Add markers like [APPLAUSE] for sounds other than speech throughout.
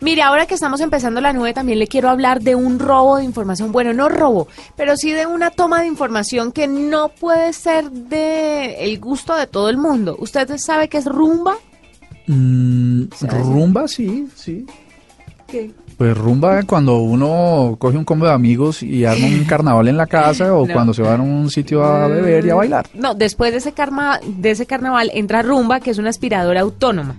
Mire, ahora que estamos empezando la nube, también le quiero hablar de un robo de información. Bueno, no robo, pero sí de una toma de información que no puede ser de el gusto de todo el mundo. ¿Usted sabe qué es rumba? Mm, rumba, sí, sí. ¿Qué? Pues rumba cuando uno coge un combo de amigos y arma un [LAUGHS] carnaval en la casa o No. cuando se va a un sitio a beber y a bailar. No, después de ese, karma, de ese carnaval entra rumba, que es una aspiradora autónoma.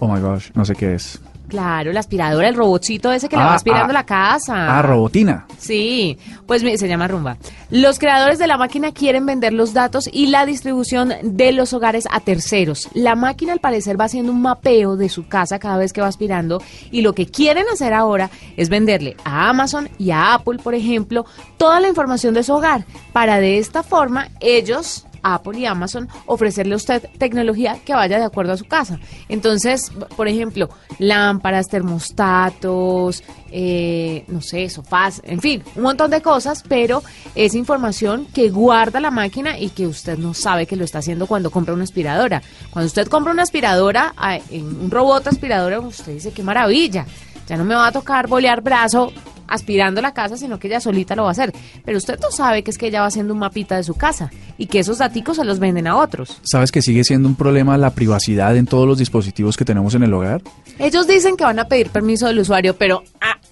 Oh my gosh, no sé qué es. Claro, la aspiradora, el robotcito ese que le Ah, va aspirando ah. la casa. Ah, robotina. Sí, pues se llama Rumba. Los creadores de la máquina quieren vender los datos y la distribución de los hogares a terceros. La máquina al parecer va haciendo un mapeo de su casa cada vez que va aspirando y lo que quieren hacer ahora es venderle a Amazon y a Apple, por ejemplo, toda la información de su hogar para de esta forma ellos Apple y Amazon ofrecerle a usted tecnología que vaya de acuerdo a su casa. Entonces, por ejemplo, lámparas, termostatos, eh, no sé, sofás, en fin, un montón de cosas, pero es información que guarda la máquina y que usted no sabe que lo está haciendo cuando compra una aspiradora. Cuando usted compra una aspiradora, ah, un robot aspiradora, usted dice, qué maravilla, ya no me va a tocar bolear brazo aspirando la casa, sino que ella solita lo va a hacer. Pero usted no sabe que es que ella va haciendo un mapita de su casa y que esos daticos se los venden a otros. ¿Sabes que sigue siendo un problema la privacidad en todos los dispositivos que tenemos en el hogar? Ellos dicen que van a pedir permiso del usuario, pero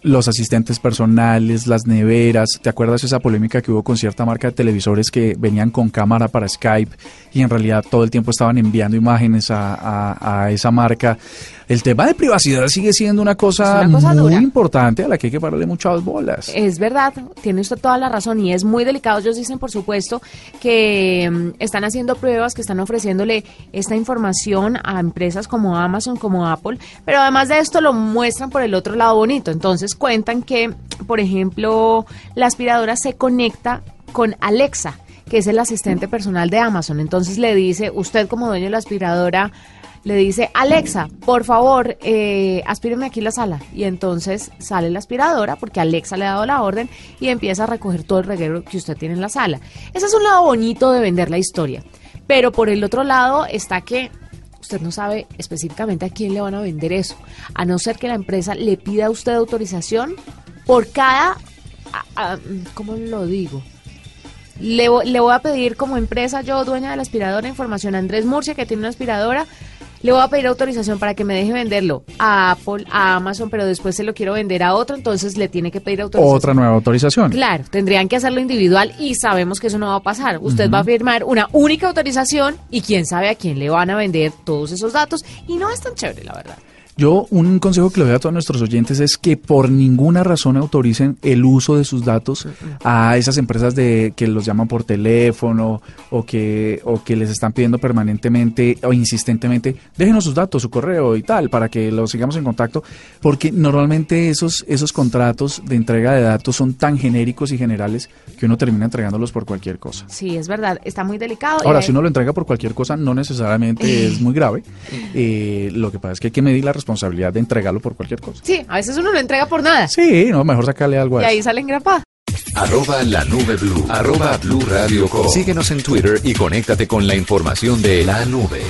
Los asistentes personales, las neveras. ¿Te acuerdas esa polémica que hubo con cierta marca de televisores que venían con cámara para Skype y en realidad todo el tiempo estaban enviando imágenes a, a- a esa marca? El tema de privacidad sigue siendo una cosa, Es una cosa muy dura. importante a la que hay que pararle muchas bolas. Es verdad, tiene usted toda la razón y es muy delicado. Ellos dicen, por supuesto, que mm, están haciendo pruebas, que están ofreciéndole esta información a empresas como Amazon, como Apple, pero además de esto lo muestran por el otro lado bonito. Entonces cuentan que, por ejemplo, la aspiradora se conecta con Alexa, que es el asistente personal de Amazon. Entonces le dice, usted como dueño de la aspiradora, le dice, Alexa, por favor, eh, aspíreme aquí la sala. Y entonces sale la aspiradora porque Alexa le ha dado la orden y empieza a recoger todo el reguero que usted tiene en la sala. Ese es un lado bonito de vender la historia. Pero por el otro lado está que usted no sabe específicamente a quién le van a vender eso. A no ser que la empresa le pida a usted autorización por cada... ¿Cómo lo digo? Le, le voy a pedir como empresa, yo dueña de la aspiradora, información a Andrés Murcia, que tiene una aspiradora. Le voy a pedir autorización para que me deje venderlo a Apple, a Amazon, pero después se lo quiero vender a otro, entonces le tiene que pedir autorización. Otra nueva autorización. Claro, tendrían que hacerlo individual y sabemos que eso no va a pasar. Usted va a firmar una única autorización y quién sabe a quién le van a vender todos esos datos y no es tan chévere, la verdad. Yo un consejo que le doy a todos nuestros oyentes es que por ninguna razón autoricen el uso de sus datos a esas empresas de que los llaman por teléfono o que o que les están pidiendo permanentemente o insistentemente déjenos sus datos, su correo y tal para que los sigamos en contacto porque normalmente esos esos contratos de entrega de datos son tan genéricos y generales que uno termina entregándolos por cualquier cosa. Sí, es verdad, está muy delicado. Ahora, y si uno lo entrega por cualquier cosa, no necesariamente [LAUGHS] es muy grave. Eh, lo que pasa es que hay que medir la responsabilidad de entregarlo por cualquier cosa. Sí, a veces uno lo entrega por nada Sí, no, mejor sacarle algo y a ahí eso. salen grapadas. Arroba la nube blue. Arroba blue radio com. Síguenos en Twitter y conéctate con la información de la nube.